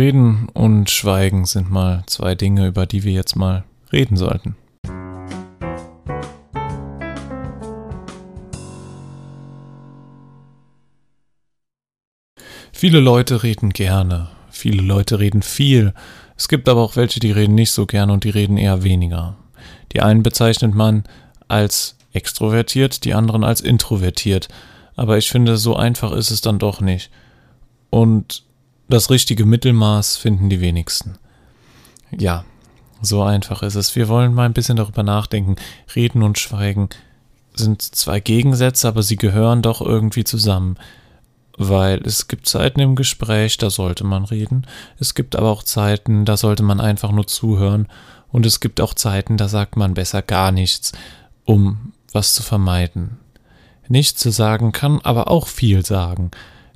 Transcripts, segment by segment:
Reden und Schweigen sind mal zwei Dinge, über die wir jetzt mal reden sollten. Viele Leute reden gerne, viele Leute reden viel, es gibt aber auch welche, die reden nicht so gerne und die reden eher weniger. Die einen bezeichnet man als extrovertiert, die anderen als introvertiert, aber ich finde, so einfach ist es dann doch nicht. Und das richtige Mittelmaß finden die wenigsten. Ja, so einfach ist es. Wir wollen mal ein bisschen darüber nachdenken. Reden und Schweigen sind zwei Gegensätze, aber sie gehören doch irgendwie zusammen. Weil es gibt Zeiten im Gespräch, da sollte man reden. Es gibt aber auch Zeiten, da sollte man einfach nur zuhören. Und es gibt auch Zeiten, da sagt man besser gar nichts, um was zu vermeiden. Nichts zu sagen kann aber auch viel sagen.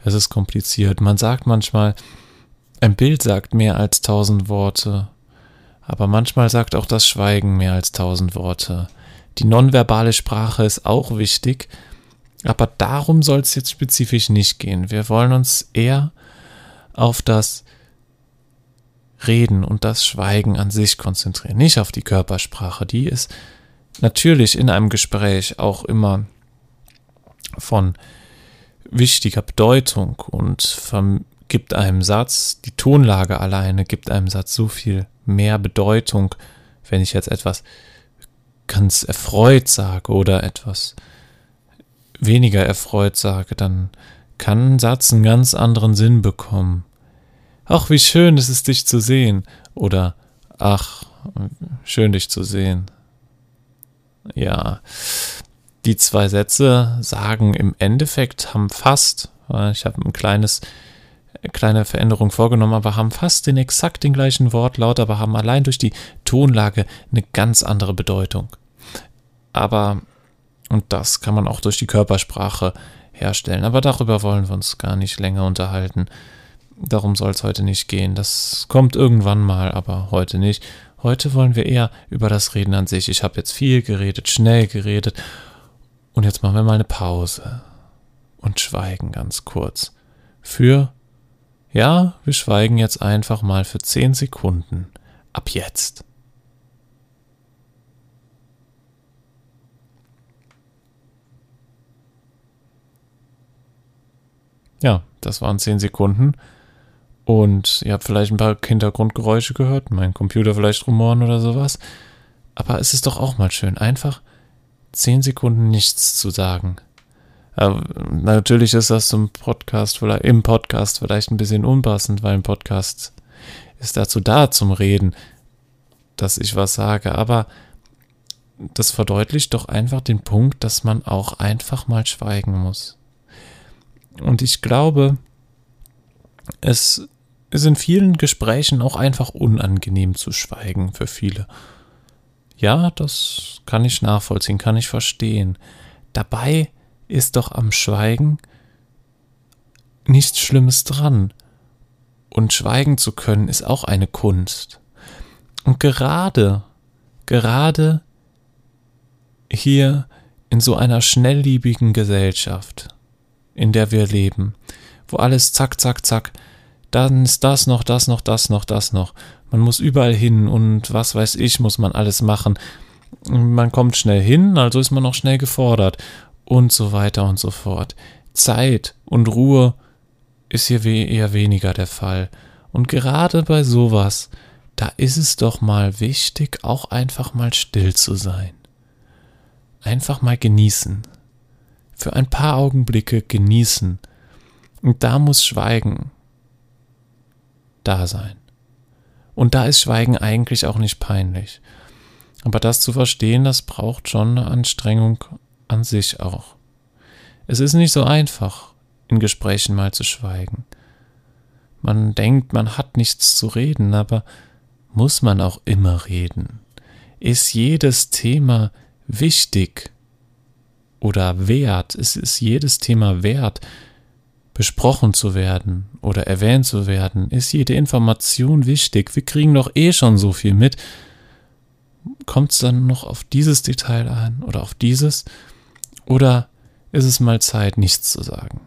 Es ist kompliziert. Man sagt manchmal, ein Bild sagt mehr als tausend Worte, aber manchmal sagt auch das Schweigen mehr als tausend Worte. Die nonverbale Sprache ist auch wichtig, aber darum soll es jetzt spezifisch nicht gehen. Wir wollen uns eher auf das Reden und das Schweigen an sich konzentrieren, nicht auf die Körpersprache. Die ist natürlich in einem Gespräch auch immer von wichtiger Bedeutung und gibt einem Satz, die Tonlage alleine gibt einem Satz so viel mehr Bedeutung, wenn ich jetzt etwas ganz erfreut sage oder etwas weniger erfreut sage, dann kann ein Satz einen ganz anderen Sinn bekommen. Ach, wie schön ist es, dich zu sehen. Oder ach, schön dich zu sehen. Ja, die zwei Sätze sagen im Endeffekt, haben fast, äh, ich habe ein kleines, kleine Veränderung vorgenommen, aber haben fast den exakt den gleichen Wortlaut, aber haben allein durch die Tonlage eine ganz andere Bedeutung. Aber, und das kann man auch durch die Körpersprache herstellen, aber darüber wollen wir uns gar nicht länger unterhalten. Darum soll es heute nicht gehen. Das kommt irgendwann mal, aber heute nicht. Heute wollen wir eher über das Reden an sich. Ich habe jetzt viel geredet, schnell geredet und jetzt machen wir mal eine Pause und schweigen ganz kurz. Für, ja, wir schweigen jetzt einfach mal für 10 Sekunden. Ab jetzt. Ja, das waren 10 Sekunden. Und ihr habt vielleicht ein paar Hintergrundgeräusche gehört, mein Computer vielleicht rumoren oder sowas. Aber es ist doch auch mal schön, einfach zehn Sekunden nichts zu sagen. Aber natürlich ist das zum Podcast im Podcast vielleicht ein bisschen unpassend, weil ein Podcast ist dazu da zum Reden, dass ich was sage. Aber das verdeutlicht doch einfach den Punkt, dass man auch einfach mal schweigen muss. Und ich glaube, es ist in vielen Gesprächen auch einfach unangenehm zu schweigen für viele. Ja, das kann ich nachvollziehen, kann ich verstehen. Dabei ist doch am Schweigen nichts Schlimmes dran. Und schweigen zu können ist auch eine Kunst. Und gerade, gerade hier in so einer schnelllebigen Gesellschaft, in der wir leben, wo alles zack, zack, zack, dann ist das noch, das noch, das noch, das noch. Man muss überall hin und was weiß ich, muss man alles machen. Man kommt schnell hin, also ist man auch schnell gefordert und so weiter und so fort. Zeit und Ruhe ist hier eher weniger der Fall. Und gerade bei sowas, da ist es doch mal wichtig, auch einfach mal still zu sein. Einfach mal genießen. Für ein paar Augenblicke genießen. Und da muss Schweigen da sein. Und da ist Schweigen eigentlich auch nicht peinlich. Aber das zu verstehen, das braucht schon eine Anstrengung an sich auch. Es ist nicht so einfach, in Gesprächen mal zu schweigen. Man denkt, man hat nichts zu reden, aber muss man auch immer reden? Ist jedes Thema wichtig oder wert? Ist, ist jedes Thema wert, besprochen zu werden oder erwähnt zu werden, ist jede Information wichtig. Wir kriegen doch eh schon so viel mit. Kommt es dann noch auf dieses Detail an oder auf dieses? Oder ist es mal Zeit, nichts zu sagen?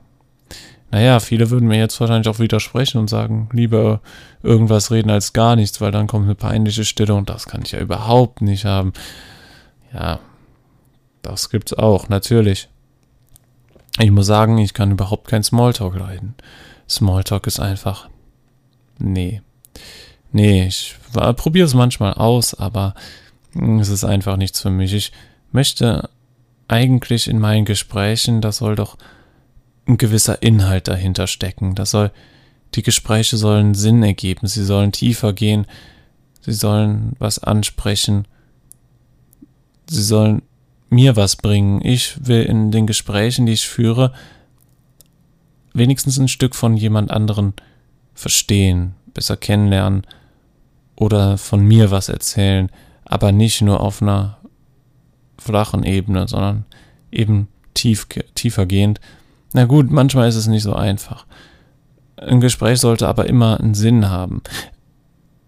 Naja, viele würden mir jetzt wahrscheinlich auch widersprechen und sagen, lieber irgendwas reden als gar nichts, weil dann kommt eine peinliche Stille und das kann ich ja überhaupt nicht haben. Ja, das gibt's auch, natürlich. Ich muss sagen, ich kann überhaupt kein Smalltalk leiden. Smalltalk ist einfach. Nee. Nee, ich probiere es manchmal aus, aber es ist einfach nichts für mich. Ich möchte eigentlich in meinen Gesprächen, da soll doch ein gewisser Inhalt dahinter stecken. Das soll, die Gespräche sollen Sinn ergeben, sie sollen tiefer gehen, sie sollen was ansprechen, sie sollen mir was bringen. Ich will in den Gesprächen, die ich führe, wenigstens ein Stück von jemand anderen verstehen, besser kennenlernen oder von mir was erzählen, aber nicht nur auf einer flachen Ebene, sondern eben tief, tiefergehend. Na gut, manchmal ist es nicht so einfach. Ein Gespräch sollte aber immer einen Sinn haben.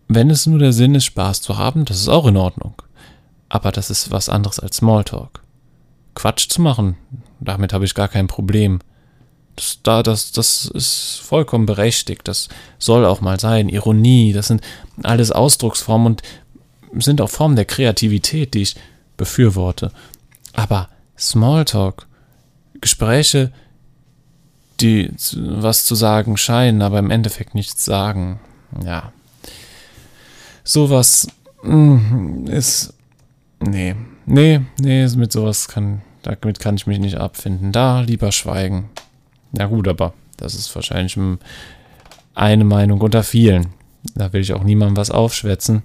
Wenn es nur der Sinn ist, Spaß zu haben, das ist auch in Ordnung. Aber das ist was anderes als Smalltalk. Quatsch zu machen, damit habe ich gar kein Problem. Das, da, das, das ist vollkommen berechtigt. Das soll auch mal sein. Ironie, das sind alles Ausdrucksformen und sind auch Formen der Kreativität, die ich befürworte. Aber Smalltalk, Gespräche, die was zu sagen scheinen, aber im Endeffekt nichts sagen, ja. Sowas mm, ist. Nee, nee, nee, mit sowas kann, damit kann ich mich nicht abfinden. Da lieber schweigen. Na gut, aber das ist wahrscheinlich eine Meinung unter vielen. Da will ich auch niemandem was aufschwätzen.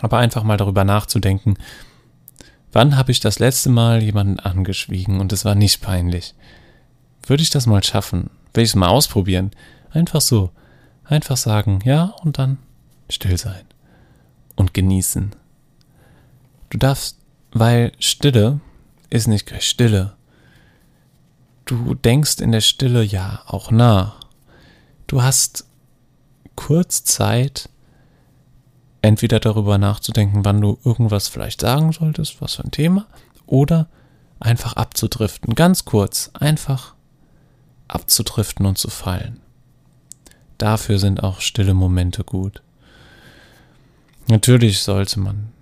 Aber einfach mal darüber nachzudenken, Wann habe ich das letzte Mal jemanden angeschwiegen und es war nicht peinlich? Würde ich das mal schaffen? Will ich es mal ausprobieren? Einfach so. Einfach sagen, ja, und dann still sein. Und genießen. Du darfst, weil Stille ist nicht gleich Stille. Du denkst in der Stille ja auch nach. Du hast kurz Zeit, entweder darüber nachzudenken, wann du irgendwas vielleicht sagen solltest, was für ein Thema, oder einfach abzudriften, ganz kurz, einfach abzudriften und zu fallen. Dafür sind auch stille Momente gut. Natürlich sollte man,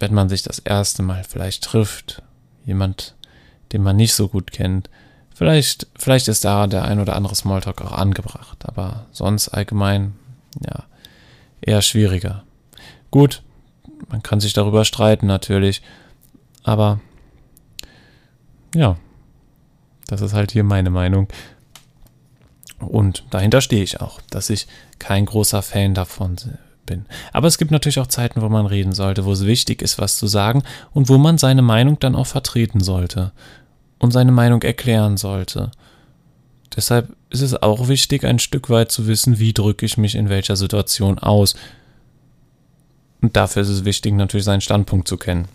wenn man sich das erste Mal vielleicht trifft, jemand, den man nicht so gut kennt, vielleicht, vielleicht ist da der ein oder andere Smalltalk auch angebracht, aber sonst allgemein, ja, eher schwieriger. Gut, man kann sich darüber streiten natürlich, aber ja, das ist halt hier meine Meinung. Und dahinter stehe ich auch, dass ich kein großer Fan davon bin. Aber es gibt natürlich auch Zeiten, wo man reden sollte, wo es wichtig ist, was zu sagen und wo man seine Meinung dann auch vertreten sollte und seine Meinung erklären sollte. Deshalb ist es auch wichtig, ein Stück weit zu wissen, wie drücke ich mich in welcher Situation aus und dafür ist es wichtig, natürlich seinen Standpunkt zu kennen.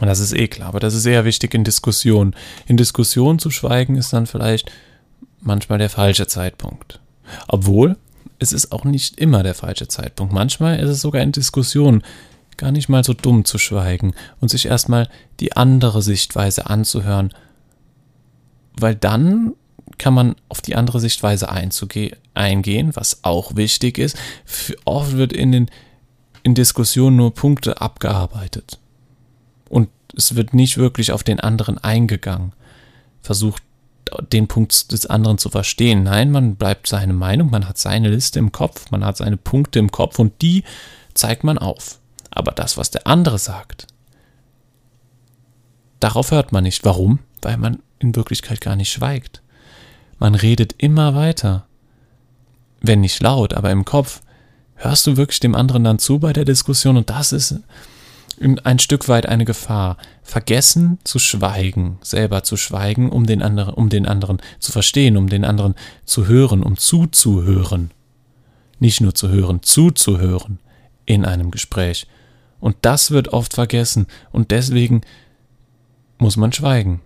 Und das ist eh klar, aber das ist eher wichtig in Diskussionen. In Diskussionen zu schweigen ist dann vielleicht manchmal der falsche Zeitpunkt. Obwohl, es ist auch nicht immer der falsche Zeitpunkt. Manchmal ist es sogar in Diskussionen gar nicht mal so dumm zu schweigen und sich erstmal die andere Sichtweise anzuhören, weil dann kann man auf die andere Sichtweise eingehen, was auch wichtig ist. Oft wird in den in Diskussionen nur Punkte abgearbeitet. Und es wird nicht wirklich auf den anderen eingegangen, versucht den Punkt des anderen zu verstehen. Nein, man bleibt seine Meinung, man hat seine Liste im Kopf, man hat seine Punkte im Kopf und die zeigt man auf. Aber das, was der andere sagt, darauf hört man nicht. Warum? Weil man in Wirklichkeit gar nicht schweigt. Man redet immer weiter. Wenn nicht laut, aber im Kopf hörst du wirklich dem anderen dann zu bei der Diskussion und das ist ein Stück weit eine Gefahr. Vergessen zu schweigen, selber zu schweigen, um den anderen, um den anderen zu verstehen, um den anderen zu hören, um zuzuhören. Nicht nur zu hören, zuzuhören in einem Gespräch. Und das wird oft vergessen und deswegen muss man schweigen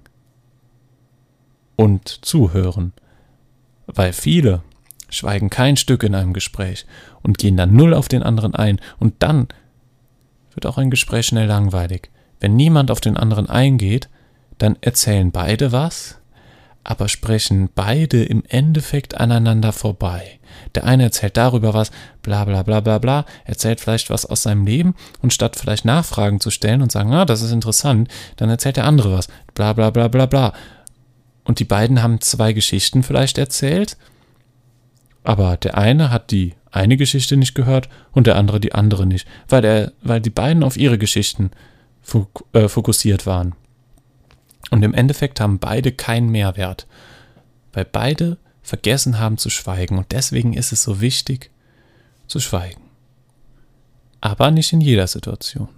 und zuhören. Weil viele schweigen kein Stück in einem Gespräch und gehen dann null auf den anderen ein und dann wird auch ein Gespräch schnell langweilig. Wenn niemand auf den anderen eingeht, dann erzählen beide was, aber sprechen beide im Endeffekt aneinander vorbei. Der eine erzählt darüber was, bla bla bla bla bla, erzählt vielleicht was aus seinem Leben und statt vielleicht Nachfragen zu stellen und sagen, ah, das ist interessant, dann erzählt der andere was, bla bla bla bla bla. Und die beiden haben zwei Geschichten vielleicht erzählt, aber der eine hat die eine Geschichte nicht gehört und der andere die andere nicht, weil, er, weil die beiden auf ihre Geschichten äh, fokussiert waren. Und im Endeffekt haben beide keinen Mehrwert, weil beide vergessen haben zu schweigen. Und deswegen ist es so wichtig, zu schweigen. Aber nicht in jeder Situation.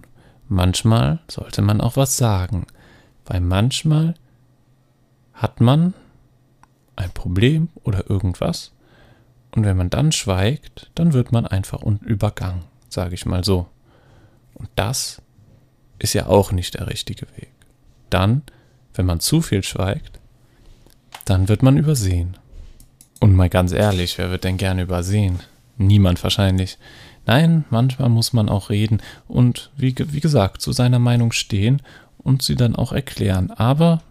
Manchmal sollte man auch was sagen, weil manchmal hat man ein Problem oder irgendwas. Und wenn man dann schweigt, dann wird man einfach übergangen, sage ich mal so. Und das ist ja auch nicht der richtige Weg. Dann wenn man zu viel schweigt, dann wird man übersehen. Und mal ganz ehrlich, wer wird denn gerne übersehen? Niemand wahrscheinlich. Nein, manchmal muss man auch reden und wie, wie gesagt, zu seiner Meinung stehen und sie dann auch erklären. Aber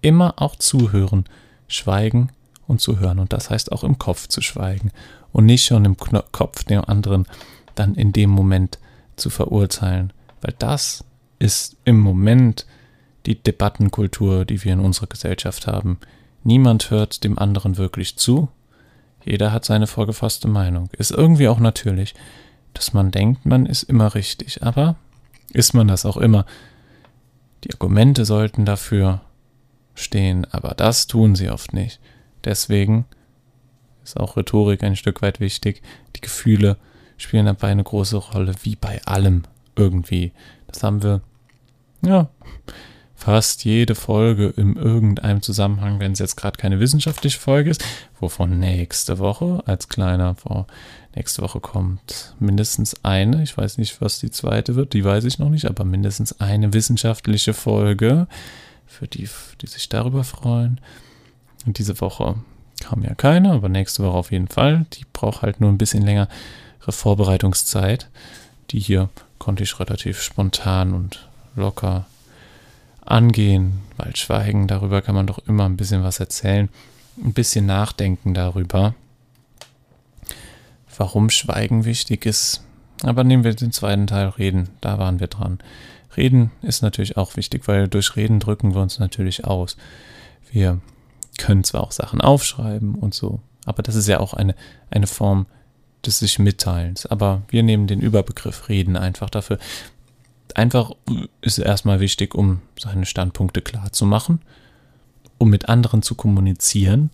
immer auch zuhören, schweigen und zuhören. Und das heißt auch im Kopf zu schweigen und nicht schon im Kopf dem anderen dann in dem Moment zu verurteilen. Weil das ist im Moment die Debattenkultur, die wir in unserer Gesellschaft haben. Niemand hört dem anderen wirklich zu. Jeder hat seine vorgefasste Meinung. Ist irgendwie auch natürlich, dass man denkt, man ist immer richtig. Aber ist man das auch immer? Die Argumente sollten dafür stehen, aber das tun sie oft nicht. Deswegen ist auch Rhetorik ein Stück weit wichtig. Die Gefühle spielen dabei eine große Rolle, wie bei allem irgendwie. Das haben wir, ja, fast jede Folge in irgendeinem Zusammenhang, wenn es jetzt gerade keine wissenschaftliche Folge ist, wovon nächste Woche als kleiner vor nächste Woche kommt mindestens eine, ich weiß nicht, was die zweite wird, die weiß ich noch nicht, aber mindestens eine wissenschaftliche Folge für die, die sich darüber freuen. Und diese Woche kam ja keine, aber nächste Woche auf jeden Fall. Die braucht halt nur ein bisschen längere Vorbereitungszeit. Die hier konnte ich relativ spontan und locker angehen, weil Schweigen, darüber kann man doch immer ein bisschen was erzählen, ein bisschen nachdenken darüber, warum Schweigen wichtig ist. Aber nehmen wir den zweiten Teil, Reden, da waren wir dran. Reden ist natürlich auch wichtig, weil durch Reden drücken wir uns natürlich aus. Wir können zwar auch Sachen aufschreiben und so, aber das ist ja auch eine, eine Form des sich Mitteilens. Aber wir nehmen den Überbegriff Reden einfach dafür, einfach ist erstmal wichtig, um seine Standpunkte klar zu machen, um mit anderen zu kommunizieren.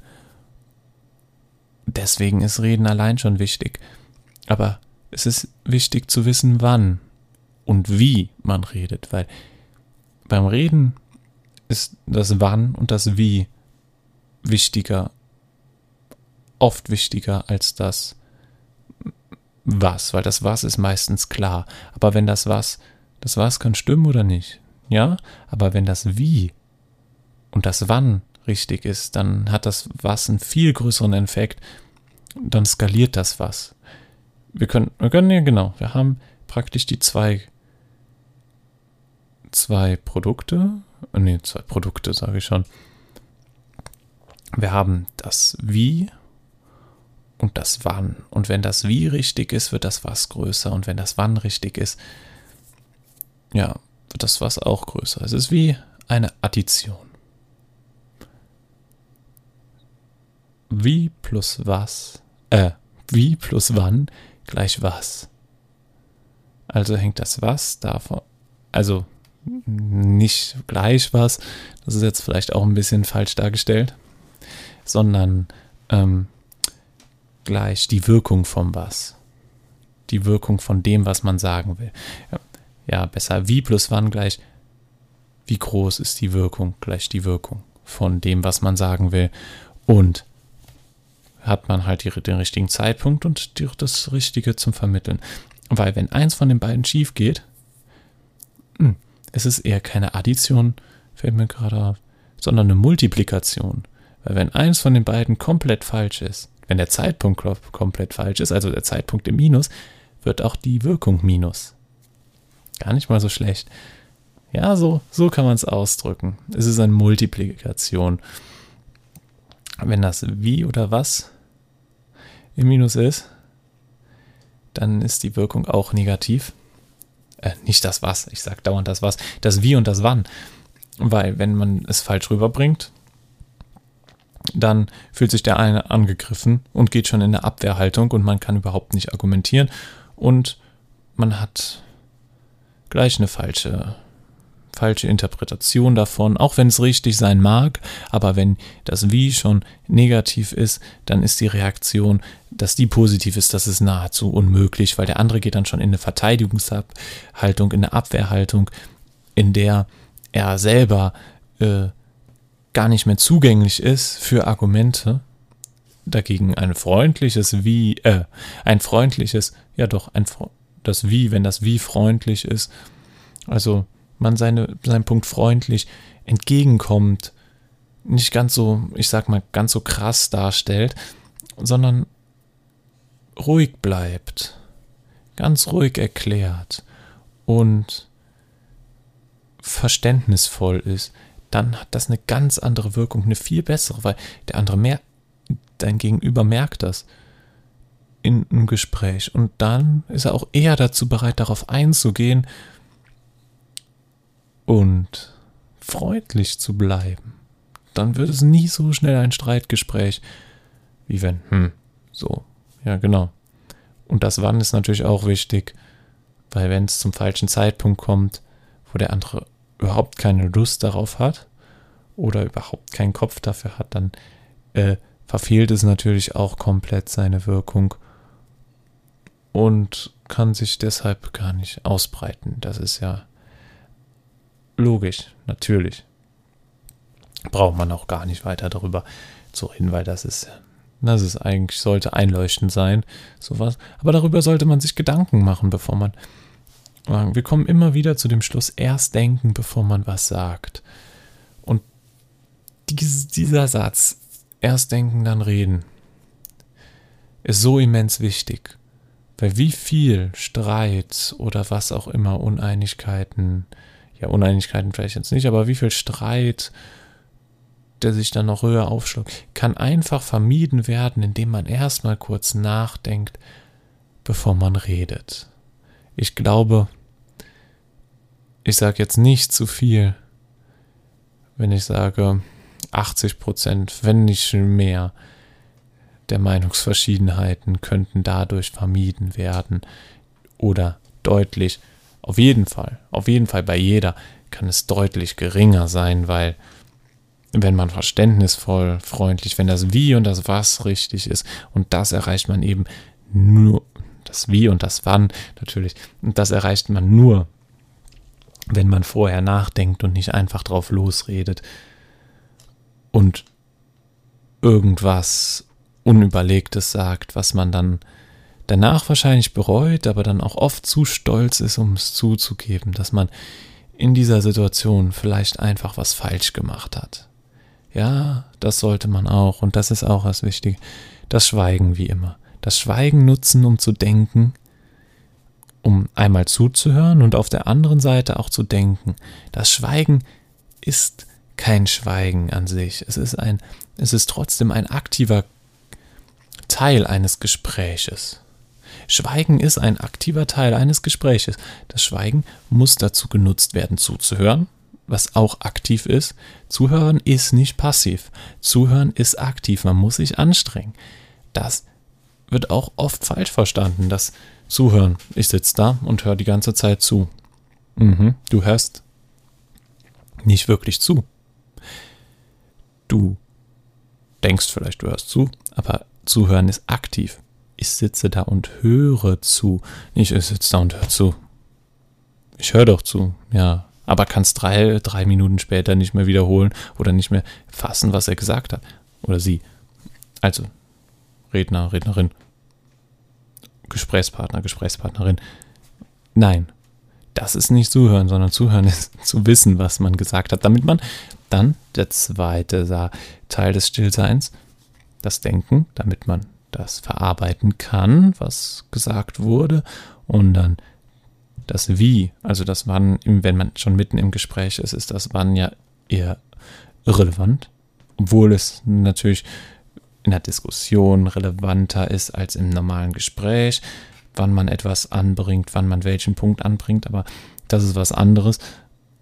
Deswegen ist Reden allein schon wichtig. Aber es ist wichtig zu wissen, wann und wie man redet, weil beim Reden ist das Wann und das Wie wichtiger, oft wichtiger als das Was, weil das Was ist meistens klar. Aber wenn das Was das Was kann stimmen oder nicht. Ja, aber wenn das Wie und das Wann richtig ist, dann hat das Was einen viel größeren Effekt. Dann skaliert das Was. Wir können, wir können ja genau, wir haben praktisch die zwei, zwei Produkte, nee, zwei Produkte sage ich schon. Wir haben das Wie und das Wann. Und wenn das Wie richtig ist, wird das Was größer. Und wenn das Wann richtig ist, ja, wird das was auch größer. Es ist wie eine Addition. Wie plus was, äh, wie plus wann gleich was. Also hängt das was davon, also nicht gleich was, das ist jetzt vielleicht auch ein bisschen falsch dargestellt, sondern ähm, gleich die Wirkung vom was. Die Wirkung von dem, was man sagen will. Ja, ja, besser wie plus wann gleich wie groß ist die Wirkung gleich die Wirkung von dem, was man sagen will. Und hat man halt die, den richtigen Zeitpunkt und die, das Richtige zum Vermitteln. Weil wenn eins von den beiden schief geht, hm, es ist eher keine Addition, fällt mir gerade auf, sondern eine Multiplikation. Weil wenn eins von den beiden komplett falsch ist, wenn der Zeitpunkt komplett falsch ist, also der Zeitpunkt im Minus, wird auch die Wirkung Minus. Gar nicht mal so schlecht. Ja, so, so kann man es ausdrücken. Es ist eine Multiplikation. wenn das wie oder was im Minus ist, dann ist die Wirkung auch negativ. Äh, nicht das was, ich sage dauernd das was, das wie und das wann. Weil wenn man es falsch rüberbringt, dann fühlt sich der eine angegriffen und geht schon in eine Abwehrhaltung und man kann überhaupt nicht argumentieren und man hat gleich eine falsche falsche Interpretation davon, auch wenn es richtig sein mag, aber wenn das Wie schon negativ ist, dann ist die Reaktion, dass die positiv ist, das ist nahezu unmöglich, weil der andere geht dann schon in eine Verteidigungshaltung, in eine Abwehrhaltung, in der er selber äh, gar nicht mehr zugänglich ist für Argumente. Dagegen ein freundliches Wie, äh, ein freundliches, ja doch, ein, das Wie, wenn das Wie freundlich ist, also man seine, seinen Punkt freundlich entgegenkommt, nicht ganz so, ich sag mal, ganz so krass darstellt, sondern ruhig bleibt, ganz ruhig erklärt und verständnisvoll ist, dann hat das eine ganz andere Wirkung, eine viel bessere, weil der andere mehr, dein Gegenüber merkt das in einem Gespräch und dann ist er auch eher dazu bereit, darauf einzugehen und freundlich zu bleiben. Dann wird es nie so schnell ein Streitgespräch, wie wenn, hm, so, ja genau. Und das Wann ist natürlich auch wichtig, weil wenn es zum falschen Zeitpunkt kommt, wo der andere überhaupt keine Lust darauf hat oder überhaupt keinen Kopf dafür hat, dann äh, verfehlt es natürlich auch komplett seine Wirkung und kann sich deshalb gar nicht ausbreiten. Das ist ja logisch, natürlich. Braucht man auch gar nicht weiter darüber zu reden, weil das ist, das ist eigentlich, sollte einleuchtend sein, sowas. Aber darüber sollte man sich Gedanken machen, bevor man. Wir kommen immer wieder zu dem Schluss, erst denken, bevor man was sagt. Und dieser Satz, erst denken, dann reden, ist so immens wichtig. Weil wie viel Streit oder was auch immer, Uneinigkeiten, ja, Uneinigkeiten vielleicht jetzt nicht, aber wie viel Streit, der sich dann noch höher aufschluckt, kann einfach vermieden werden, indem man erstmal kurz nachdenkt, bevor man redet. Ich glaube, ich sage jetzt nicht zu viel, wenn ich sage 80 Prozent, wenn nicht mehr, der Meinungsverschiedenheiten könnten dadurch vermieden werden oder deutlich auf jeden Fall, auf jeden Fall bei jeder kann es deutlich geringer sein, weil wenn man verständnisvoll, freundlich, wenn das Wie und das Was richtig ist und das erreicht man eben nur, das Wie und das Wann natürlich, und das erreicht man nur, wenn man vorher nachdenkt und nicht einfach drauf losredet und irgendwas Unüberlegtes sagt, was man dann danach wahrscheinlich bereut, aber dann auch oft zu stolz ist, um es zuzugeben, dass man in dieser Situation vielleicht einfach was falsch gemacht hat. Ja, das sollte man auch und das ist auch was Wichtiges. Das Schweigen wie immer. Das Schweigen nutzen, um zu denken, um einmal zuzuhören und auf der anderen Seite auch zu denken. Das Schweigen ist kein Schweigen an sich. Es ist ein, es ist trotzdem ein aktiver Teil eines Gespräches. Schweigen ist ein aktiver Teil eines Gespräches. Das Schweigen muss dazu genutzt werden, zuzuhören, was auch aktiv ist. Zuhören ist nicht passiv. Zuhören ist aktiv. Man muss sich anstrengen. Das wird auch oft falsch verstanden, das Zuhören. Ich sitze da und höre die ganze Zeit zu. Mhm, du hörst nicht wirklich zu. Du denkst vielleicht, du hörst zu, aber Zuhören ist aktiv ich sitze da und höre zu. Nicht, ich sitze da und höre zu. Ich höre doch zu, ja. Aber kann es drei, drei Minuten später nicht mehr wiederholen oder nicht mehr fassen, was er gesagt hat. Oder sie. Also, Redner, Rednerin, Gesprächspartner, Gesprächspartnerin. Nein, das ist nicht zuhören, sondern zuhören ist zu wissen, was man gesagt hat, damit man dann der zweite Teil des Stillseins, das Denken, damit man das verarbeiten kann, was gesagt wurde, und dann das Wie, also das Wann, wenn man schon mitten im Gespräch ist, ist das Wann ja eher irrelevant. obwohl es natürlich in der Diskussion relevanter ist als im normalen Gespräch, wann man etwas anbringt, wann man welchen Punkt anbringt, aber das ist was anderes.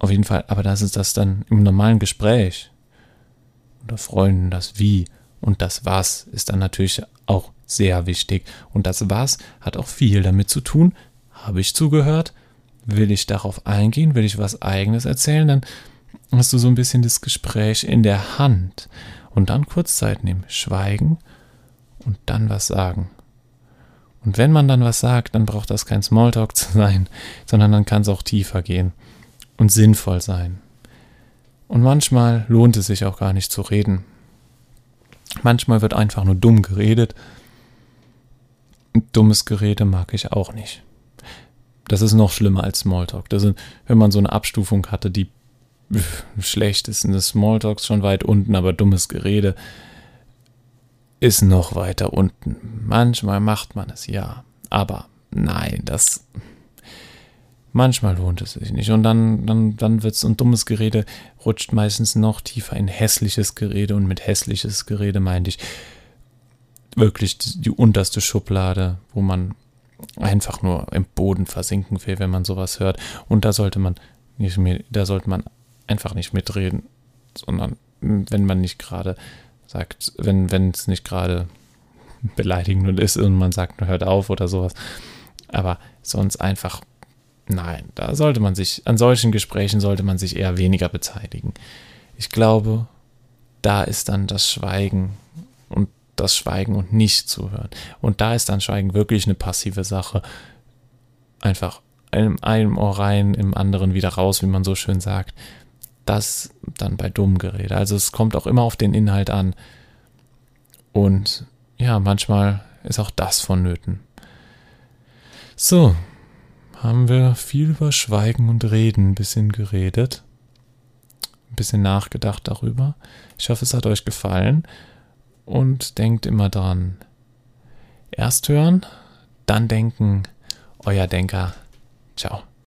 Auf jeden Fall, aber das ist das dann im normalen Gespräch unter Freunden, das Wie und das Was ist dann natürlich auch sehr wichtig. Und das Was hat auch viel damit zu tun. Habe ich zugehört? Will ich darauf eingehen? Will ich was Eigenes erzählen? Dann hast du so ein bisschen das Gespräch in der Hand. Und dann kurz Zeit nehmen, schweigen und dann was sagen. Und wenn man dann was sagt, dann braucht das kein Smalltalk zu sein, sondern dann kann es auch tiefer gehen und sinnvoll sein. Und manchmal lohnt es sich auch gar nicht zu reden. Manchmal wird einfach nur dumm geredet. Dummes Gerede mag ich auch nicht. Das ist noch schlimmer als Smalltalk. Das ist, wenn man so eine Abstufung hatte, die schlecht ist, eine Smalltalk schon weit unten, aber dummes Gerede ist noch weiter unten. Manchmal macht man es ja, aber nein, das manchmal lohnt es sich nicht. Und dann, dann, dann wird es ein dummes Gerede, rutscht meistens noch tiefer in hässliches Gerede. Und mit hässliches Gerede meinte ich wirklich die, die unterste Schublade, wo man einfach nur im Boden versinken will, wenn man sowas hört. Und da sollte man nicht mehr, da sollte man einfach nicht mitreden, sondern wenn man nicht gerade sagt, wenn es nicht gerade beleidigend ist und man sagt, hört auf oder sowas. Aber sonst einfach, nein, da sollte man sich, an solchen Gesprächen sollte man sich eher weniger beteiligen. Ich glaube, da ist dann das Schweigen und das Schweigen und nicht zuhören. Und da ist dann Schweigen wirklich eine passive Sache. Einfach in einem Ohr rein, im anderen wieder raus, wie man so schön sagt das dann bei dummem Gerede. Also es kommt auch immer auf den Inhalt an. Und ja, manchmal ist auch das vonnöten. So, haben wir viel über Schweigen und Reden ein bisschen geredet. Ein bisschen nachgedacht darüber. Ich hoffe, es hat euch gefallen. Und denkt immer dran. Erst hören, dann denken. Euer Denker. Ciao.